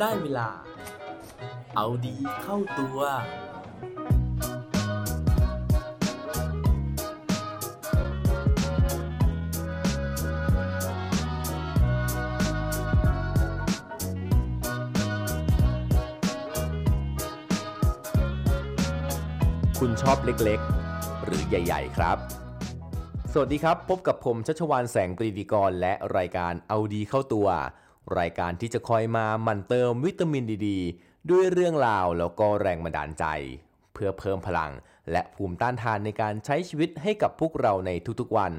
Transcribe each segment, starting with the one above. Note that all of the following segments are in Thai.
ได้เวลา เอาดีเข้าตัว คุณชอบเล็กๆ หรือใหญ่ ๆ ครับสวัสดีครับ พบกับผมชัชวานแสงปรีดีกร และรายการเอาดีเข้าตัว รายการที่จะคอยมามั่นเติมวิตามินดีดด้วยเรื่องราวแล้วก็แรงบันดาลใจ เพื่อเพิ่มพลัง และภูมิต้านทานในการใช้ชีวิตให้กับพวกเราในทุกๆวัน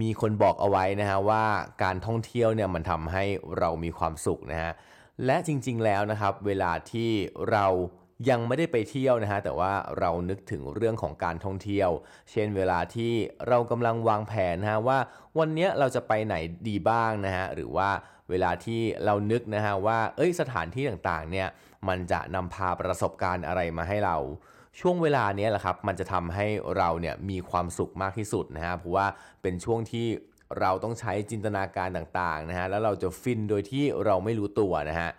มีคนบอกเอาไว้นะฮะว่าการท่องเที่ยวเนี่ยมันทำให้เรามีความสุขนะฮะและจริงๆแล้วนะครับ เวลาที่เรายังไม่ได้ไปเที่ยวนะฮะแต่ว่าเรานึกถึงเรื่องของการท่องเที่ยว เช่นเวลาที่เรากำลังวางแผนนะฮะว่าวันนี้เราจะไปไหนดีบ้างนะฮะหรือว่า เวลาที่เรานึกนะฮะว่าเอ้ยสถานที่ต่างๆเนี่ยมันจะนำพาประสบการณ์อะไรมาให้เรา ช่วงเวลานี้แหละครับมันจะทำให้เราเนี่ยมีความสุขมากที่สุดนะฮะเพราะว่าเป็นช่วงที่เราต้องใช้จินตนาการต่างๆนะฮะแล้วเราจะฟินโดยที่เราไม่รู้ตัวนะฮะ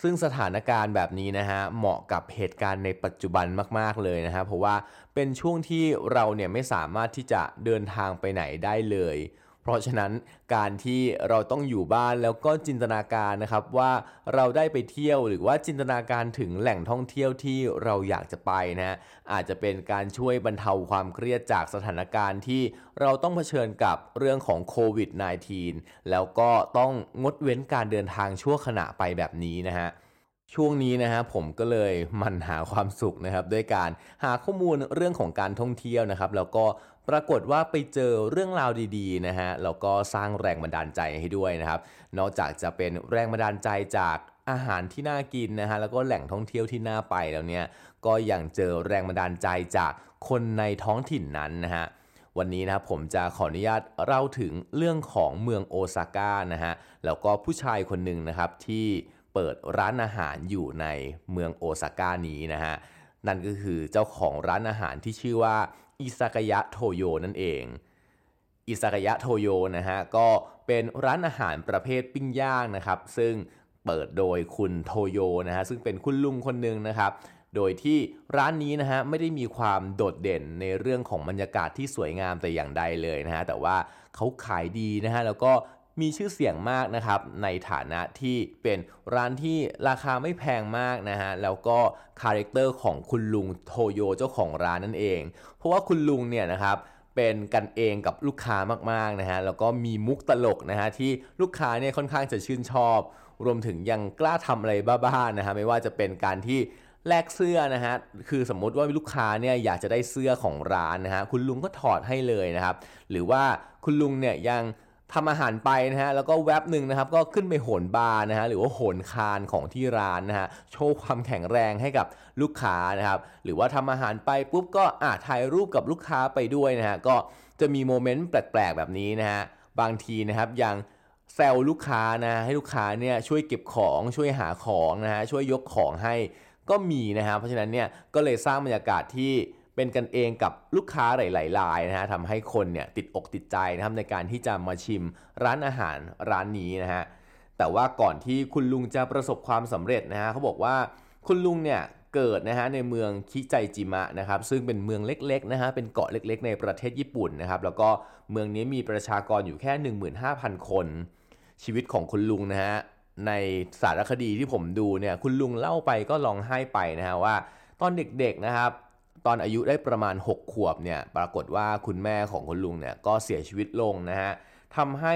ซึ่งสถานการณ์แบบนี้นะฮะเหมาะกับเหตุการณ์ในปัจจุบันมากๆเลยนะฮะเพราะว่าเป็นช่วงที่เราเนี่ยไม่สามารถที่จะเดินทางไปไหนได้เลย เพราะฉะนั้นการที่เราต้องอยู่บ้านแล้วก็จินตนาการนะครับว่าเราได้ไปเที่ยวหรือว่าจินตนาการถึงแหล่งท่องเที่ยวที่เราอยากจะไปนะฮะอาจจะเป็นการช่วยบรรเทาความเครียดจากสถานการณ์ที่เราต้องเผชิญกับเรื่องของโควิด -19 แล้วก็ต้องงดเว้นการเดินทางชั่วขณะไปแบบนี้นะฮะ ช่วงนี้นะฮะผมก็เลยมันหาความสุขนะครับด้วยการหาข้อมูลเรื่องของการท่องเที่ยวนะครับ แล้วก็ปรากฏว่าไปเจอเรื่องราวดีๆนะฮะแล้วก็สร้างแรงบันดาลใจให้ด้วยนะครับ นอกจากจะเป็นแรงบันดาลใจจากอาหารที่น่ากินนะฮะแล้วก็แหล่งท่องเที่ยวที่น่าไปแล้วเนี่ยก็ยังเจอแรงบันดาลใจจากคนในท้องถิ่นนั้นนะฮะวันนี้นะครับผมจะขออนุญาตเล่าถึงเรื่องของเมืองโอซาก้านะฮะแล้วก็ผู้ชายคนหนึ่งนะครับที่ เปิดร้านอาหารอยู่ในเมืองโอซาก้านี้นะฮะ นั่นก็คือเจ้าของร้านอาหารที่ชื่อว่าอิซากายะโทโยนั่นเองอิซากายะโทโยนะฮะก็เป็นร้านอาหารประเภทปิ้งย่างนะครับ ซึ่งเปิดโดยคุณโทโยนะฮะซึ่งเป็นคุณลุงคนหนึ่งนะครับ โดยที่ร้านนี้นะฮะไม่ได้มีความโดดเด่นในเรื่องของบรรยากาศที่สวยงามแต่อย่างใดเลยนะฮะแต่ว่าเขาขายดีนะฮะแล้วก็ มีชื่อเสียงมากนะครับในฐานะที่เป็นร้านที่ราคาไม่แพงมากนะฮะแล้วก็ character ของคุณลุงโทโยเจ้าของร้านนั่นเอง เพราะว่าคุณลุงเนี่ยนะครับเป็นกันเองกับลูกค้ามากๆนะฮะแล้วก็มีมุกตลกนะฮะที่ลูกค้าเนี่ยค่อนข้างจะชื่นชอบ รวมถึงยังกล้าทำอะไรบ้าๆนะฮะไม่ว่าจะเป็นการที่แลกเสื้อนะฮะ คือสมมติว่าลูกค้าเนี่ยอยากจะได้เสื้อของร้านนะฮะ คุณลุงก็ถอดให้เลยนะครับ หรือว่าคุณลุงเนี่ยยัง ทำอาหารไปนะฮะแล้วก็แวบหนึ่งนะครับก็ขึ้นไปโหนบาร์นะฮะหรือว่าโหนคานของที่ร้านนะฮะโชว์ความแข็งแรงให้กับลูกค้านะครับหรือว่าทำอาหารไปปุ๊บก็อาถ่ายรูปกับลูกค้าไปด้วยนะฮะก็จะมีโมเมนต์แปลกๆแบบนี้นะฮะบางทีนะครับยังแซวลูกค้านะให้ลูกค้าเนี่ยช่วยเก็บของช่วยหาของนะฮะช่วยยกของให้ก็มีนะฮะเพราะฉะนั้นเนี่ยก็เลยสร้างบรรยากาศที่ เป็นกันเองกับลูกค้าหลายๆรายนะฮะทำให้คนเนี่ยติดอกติดใจนะครับในการที่จะมาชิมร้านอาหารร้านนี้นะฮะแต่ว่าก่อนที่คุณลุงจะประสบความสำเร็จนะฮะเขาบอกว่าคุณลุงเนี่ยเกิดนะฮะในเมืองคิไจจิมะนะครับซึ่งเป็นเมืองเล็กๆนะฮะเป็นเกาะเล็กๆ ในประเทศญี่ปุ่นนะครับแล้วก็เมืองนี้มีประชากรอยู่แค่ 15,000 คน ชีวิตของคุณลุงนะฮะในสารคดีที่ผมดูเนี่ยคุณลุงเล่าไปก็ร้องไห้ไปนะฮะว่า ตอนเด็กๆนะครับ ตอนอายุได้ประมาณ 6 ขวบเนี่ยปรากฏว่าคุณแม่ของคุณลุงเนี่ยก็เสียชีวิตลงนะฮะทำให้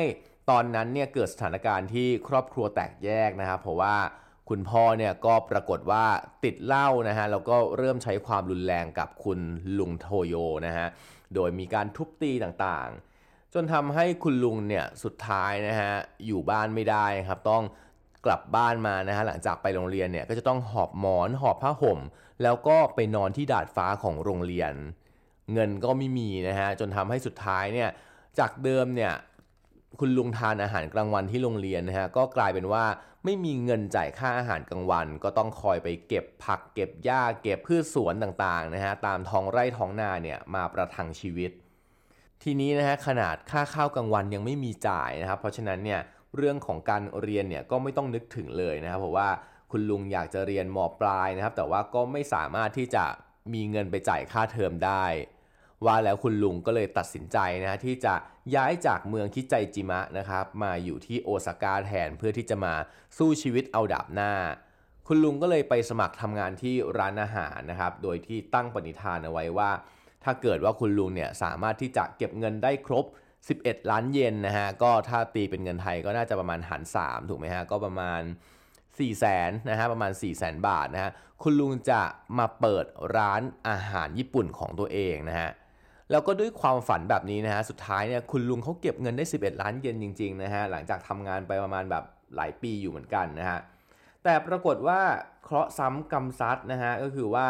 ตอนนั้นเนี่ยเกิดสถานการณ์ที่ครอบครัวแตกแยกนะครับเพราะว่าคุณพ่อเนี่ยก็ปรากฏว่าติดเหล้านะฮะแล้วก็เริ่มใช้ความรุนแรงกับคุณลุงโทโยนะฮะโดยมีการทุบตีต่างๆ จนทำให้คุณลุงเนี่ยสุดท้ายนะฮะอยู่บ้านไม่ได้ครับต้อง กลับบ้านมานะฮะหลังจากไปโรงเรียนเนี่ยก็จะต้องหอบหมอนหอบผ้าห่ม แล้วก็ไปนอนที่ดาดฟ้าของโรงเรียน เงินก็ไม่มีนะฮะจนทำให้สุดท้ายเนี่ยจากเดิมเนี่ยคุณลุงทานอาหารกลางวันที่โรงเรียนนะฮะก็กลายเป็นว่าไม่มีเงินจ่ายค่าอาหารกลางวัน ก็ต้องคอยไปเก็บผักเก็บหญ้าเก็บพืชสวนต่างๆนะฮะตามท้องไร่ท้องนาเนี่ยมาประทังชีวิต ทีนี้นะฮะขนาดค่าข้าวกลางวันยังไม่มีจ่ายนะครับเพราะฉะนั้นเนี่ย เรื่องของการเรียนเนี่ยก็ไม่ต้องนึกถึงเลยนะครับเพราะว่าคุณลุงอยากจะเรียนมปลายนะครับ แต่ว่าก็ไม่สามารถที่จะมีเงินไปจ่ายค่าเทอมได้ ว่าแล้วคุณลุงก็เลยตัดสินใจนะที่จะย้ายจากเมืองคิใจจิมะนะครับ มาอยู่ที่โอซาก้าแทนเพื่อที่จะมาสู้ชีวิตเอาดาบหน้า คุณลุงก็เลยไปสมัครทำงานที่ร้านอาหารนะครับ โดยที่ตั้งปณิธานเอาไว้ว่า ถ้าเกิดว่าคุณลุงเนี่ยสามารถที่จะเก็บเงินได้ครบ 11 ล้านเยนนะฮะ ก็ถ้าตีเป็นเงินไทยก็น่าจะประมาณหาร 3 ถูกไหมฮะ ก็ประมาณ 4 0 0แสนนะฮะ ประมาณ 4 0 0แสนบาทนะฮะ คุณลุงจะมาเปิดร้านอาหารญี่ปุ่นของตัวเองนะฮะ แล้วก็ด้วยความฝันแบบนี้นะฮะ สุดท้ายเนี่ยคุณลุงเขาเก็บเงินได้ 11 ล้านเยนจริงๆนะฮะ หลังจากทำงานไปประมาณแบบหลายปีอยู่เหมือนกันนะฮะ แต่ปรากฏว่าเคราะห์ซ้ำกรรมซัดนะฮะ ก็คือว่า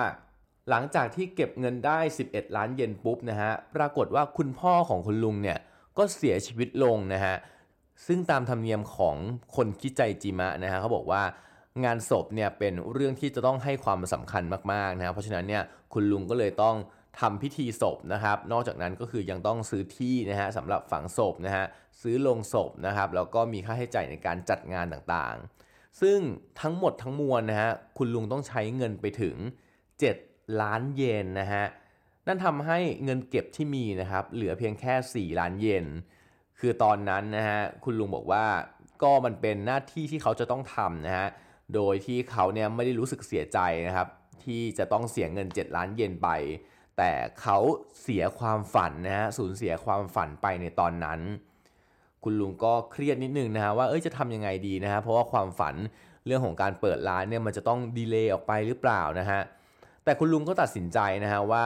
หลังจากที่เก็บเงินได้ 11 ล้านเยนปุ๊บนะฮะ ปรากฏว่าคุณพ่อของคุณลุงเนี่ย ก็เสียชีวิตลงนะฮะซึ่งตามธรรมเนียมของคนคิดใจจิมะนะฮะเขาบอกว่างานศพเนี่ยเป็นเรื่องที่จะต้องให้ความสำคัญมากๆนะครับเพราะฉะนั้นเนี่ยคุณลุงก็เลยต้องทำพิธีศพนะครับ นอกจากนั้นก็คือยังต้องซื้อที่นะฮะสำหรับฝังศพนะฮะซื้อโลงศพนะครับแล้วก็มีค่าใช้จ่ายในการจัดงานต่างๆ ซึ่งทั้งหมดทั้งมวลนะฮะคุณลุงต้องใช้เงินไปถึง 7 ล้านเยนนะฮะ นั่นทำให้เงินเก็บที่มีนะครับเหลือเพียงแค่ 4 ล้านเยน คือตอนนั้นนะฮะคุณลุงบอกว่าก็มันเป็นหน้าที่ที่เขาจะต้องทำนะฮะ โดยที่เขาเนี่ยไม่ได้รู้สึกเสียใจนะครับ ที่จะต้องเสียเงิน 7 ล้านเยนไป แต่เขาเสียความฝันนะฮะสูญเสียความฝันไปในตอนนั้น คุณลุงก็เครียดนิดนึงนะฮะว่าเอ้ยจะทำยังไงดีนะฮะเพราะว่าความฝันเรื่องของการเปิดร้านเนี่ยมันจะต้องดีเลย์ออกไปหรือเปล่านะฮะแต่คุณลุงก็ตัดสินใจนะฮะว่า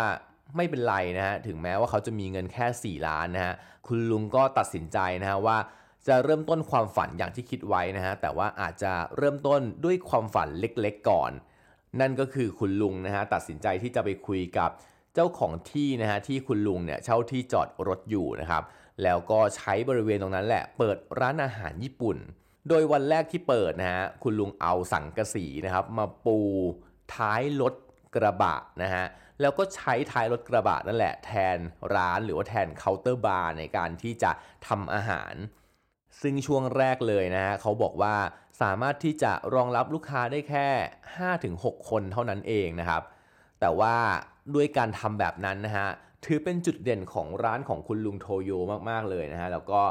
ไม่เป็นไรนะฮะถึงแม้ว่าเขาจะมีเงินแค่ 4 ล้านนะฮะคุณลุงก็ตัดสินใจนะฮะว่าจะเริ่มต้นความฝันอย่างที่คิดไว้นะฮะแต่ว่าอาจจะเริ่มต้นด้วยความฝันเล็กๆก่อน นั่นก็คือคุณลุงนะฮะตัดสินใจที่จะไปคุยกับเจ้าของที่นะฮะที่คุณลุงเนี่ยเช่าที่จอดรถอยู่นะครับแล้วก็ใช้บริเวณตรงนั้นแหละ เปิดร้านอาหารญี่ปุ่น โดยวันแรกที่เปิดนะฮะคุณลุงเอาสังกะสีนะครับมาปูท้ายรถกระบะนะฮะ แล้วก็ใช้ท้ายรถกระบะนั่นแหละแทนร้านหรือว่าแทนเคาน์เตอร์บาร์ในการที่จะทำอาหาร ซึ่งช่วงแรกเลยนะฮะเขาบอกว่าสามารถที่จะรองรับลูกค้าได้แค่ 5-6 คนเท่านั้นเองนะครับ แต่ว่าด้วยการทำแบบนั้นนะฮะถือเป็นจุดเด่นของร้านของคุณลุงโทโยมากๆเลยนะฮะแล้วก็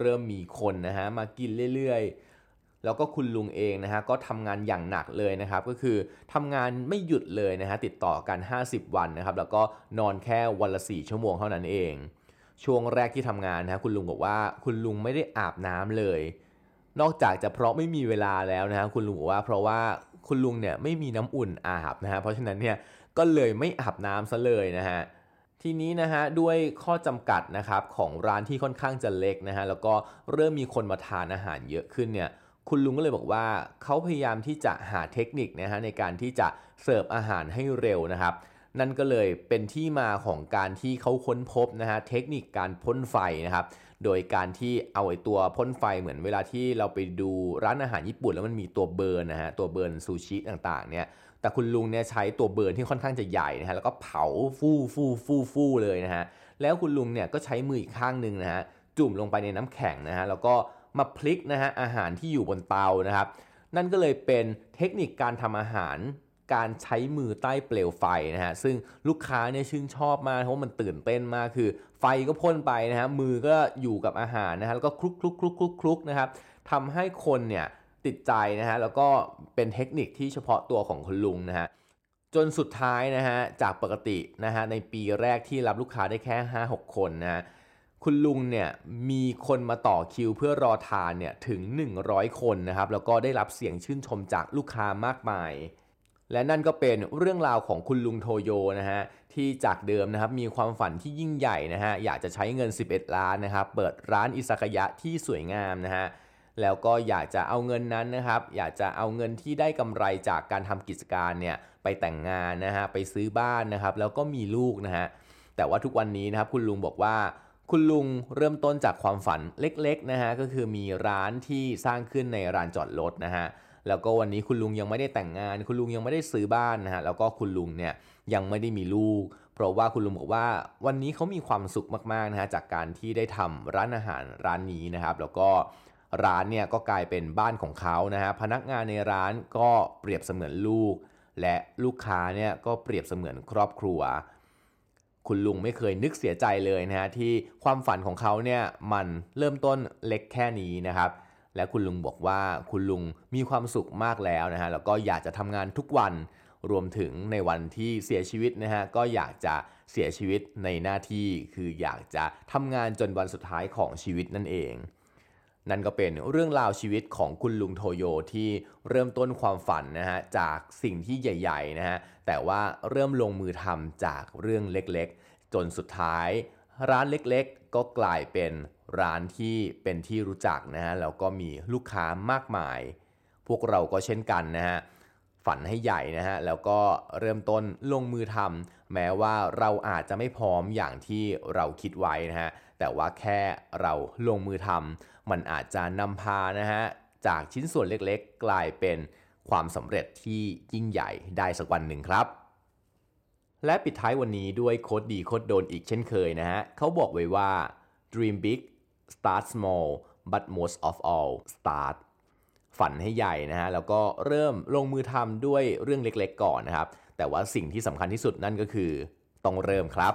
เริ่มมีคนนะฮะมากินเรื่อยๆ แล้วก็คุณลุงเองนะฮะก็ทำงานอย่างหนักเลยนะครับ ก็คือทำงานไม่หยุดเลยนะฮะติดต่อกัน 50 วันนะครับ แล้วก็นอนแค่วันละ4ชั่วโมงเท่านั้นเอง ช่วงแรกที่ทำงานนะฮะคุณลุงบอกว่าคุณลุงไม่ได้อาบน้ำเลย นอกจากจะเพราะไม่มีเวลาแล้วนะฮะคุณลุงบอกว่าเพราะว่าคุณลุงเนี่ยไม่มีน้ำอุ่นอาบนะฮะเพราะฉะนั้นเนี่ยก็เลยไม่อาบน้ำซะเลยนะฮะทีนี้นะฮะด้วยข้อจำกัดนะครับของร้านที่ค่อนข้างจะเล็กนะฮะแล้วก็เริ่มมีคนมาทานอาหารเยอะขึ้นเนี่ย คุณลุงก็เลยบอกว่าเขาพยายามที่จะหาเทคนิคนะฮะในการที่จะเสิร์ฟอาหารให้เร็วนะครับ นั่นก็เลยเป็นที่มาของการที่เขาค้นพบนะฮะเทคนิคการพ่นไฟนะครับ โดยการที่เอาไอ้ตัวพ่นไฟเหมือนเวลาที่เราไปดูร้านอาหารญี่ปุ่นแล้วมันมีตัวเบิร์นนะฮะตัวเบิร์นซูชิต่างๆเนี่ยแต่คุณลุงเนี่ยใช้ตัวเบิร์นที่ค่อนข้างจะใหญ่นะฮะแล้วก็เผาฟู่ฟู่ฟู่ฟู่เลยนะฮะแล้วคุณลุงเนี่ยก็ใช้มืออีกข้างหนึ่งนะฮะจุ่มลงไปในน้ำแข็งนะฮะแล้วก็ มาพลิกนะฮะอาหารที่อยู่บนเตานะครับ นั่นก็เลยเป็นเทคนิคการทำอาหารการใช้มือใต้เปลวไฟนะฮะซึ่งลูกค้าเนี่ยชื่นชอบมากเพราะมันตื่นเต้นมากคือ ไฟก็พ่นไปนะฮะมือก็อยู่กับอาหารนะฮะแล้วก็คลุกคลุกคลุกคลุกคลุกนะครับทำให้คนเนี่ยติดใจนะฮะแล้วก็เป็นเทคนิคที่เฉพาะตัวของคุณลุงนะฮะจนสุดท้ายนะฮะจากปกตินะฮะในปีแรกที่รับลูกค้าได้แค่ 5-6 คนนะฮะ คุณลุงเนี่ยมีคนมาต่อคิวเพื่อรอทานเนี่ยถึง 100 คนนะครับแล้วก็ได้รับเสียงชื่นชมจากลูกค้ามากมาย และนั่นก็เป็นเรื่องราวของคุณลุงโทโยนะฮะที่จากเดิมนะครับมีความฝันที่ยิ่งใหญ่นะฮะอยากจะใช้เงิน 11 ล้านนะครับเปิดร้านอิซากายะที่สวยงามนะฮะแล้วก็อยากจะเอาเงินนั้นนะครับ อยากจะเอาเงินที่ได้กำไรจากการทำกิจการเนี่ยไปแต่งงานนะฮะไปซื้อบ้านนะครับ แล้วก็มีลูกนะฮะแต่ว่าทุกวันนี้นะครับคุณลุงบอกว่า คุณลุงเริ่มต้นจากความฝันเล็กๆนะฮะก็คือมีร้านที่สร้างขึ้นในร้านจอดรถนะฮะแล้วก็วันนี้คุณลุงยังไม่ได้แต่งงาน คุณลุงยังไม่ได้ซื้อบ้านนะฮะแล้วก็คุณลุงเนี่ยยังไม่ได้มีลูก เพราะว่าคุณลุงบอกว่าวันนี้เขามีความสุขมากๆนะฮะจากการที่ได้ทำร้านอาหารร้านนี้นะครับ แล้วก็ร้านเนี่ยก็กลายเป็นบ้านของเขานะฮะพนักงานในร้านก็เปรียบเสมือนลูก และลูกค้าเนี่ยก็เปรียบเสมือนครอบครัว คุณลุงไม่เคยนึกเสียใจเลยนะฮะที่ความฝันของเขาเนี่ยมันเริ่มต้นเล็กแค่นี้นะครับและคุณลุงบอกว่าคุณลุงมีความสุขมากแล้วนะฮะแล้วก็อยากจะทำงานทุกวันรวมถึงในวันที่เสียชีวิตนะฮะก็อยากจะเสียชีวิตในหน้าที่คืออยากจะทำงานจนวันสุดท้ายของชีวิตนั่นเอง นั่นก็เป็นเรื่องราวชีวิตของคุณลุงโทโยที่เริ่มต้นความฝันนะฮะจากสิ่งที่ใหญ่ๆนะฮะแต่ว่าเริ่มลงมือทำจากเรื่องเล็กๆ จนสุดท้าย ร้านเล็กๆ ก็กลายเป็นร้านที่เป็นที่รู้จักนะฮะแล้วก็มีลูกค้ามากมาย พวกเราก็เช่นกันนะฮะฝันให้ใหญ่นะฮะแล้วก็เริ่มต้นลงมือทำแม้ว่าเราอาจจะไม่พร้อมอย่างที่เราคิดไว้นะฮะ แต่ว่าแค่เราลงมือทำมันอาจจะนำพานะฮะจากชิ้นส่วนเล็กๆ กลายเป็นความสำเร็จที่ยิ่งใหญ่ได้สักวันหนึ่งครับ และปิดท้ายวันนี้ด้วยโคดดีโคดโดนอีกเช่นเคยนะฮะเขาบอกไว้ว่า dream big start small but most of all start ฝันให้ใหญ่นะฮะแล้วก็เริ่มลงมือทำด้วยเรื่องเล็กๆ ก่อนนะครับ แต่ว่าสิ่งที่สำคัญที่สุดนั่นก็คือต้องเริ่มครับ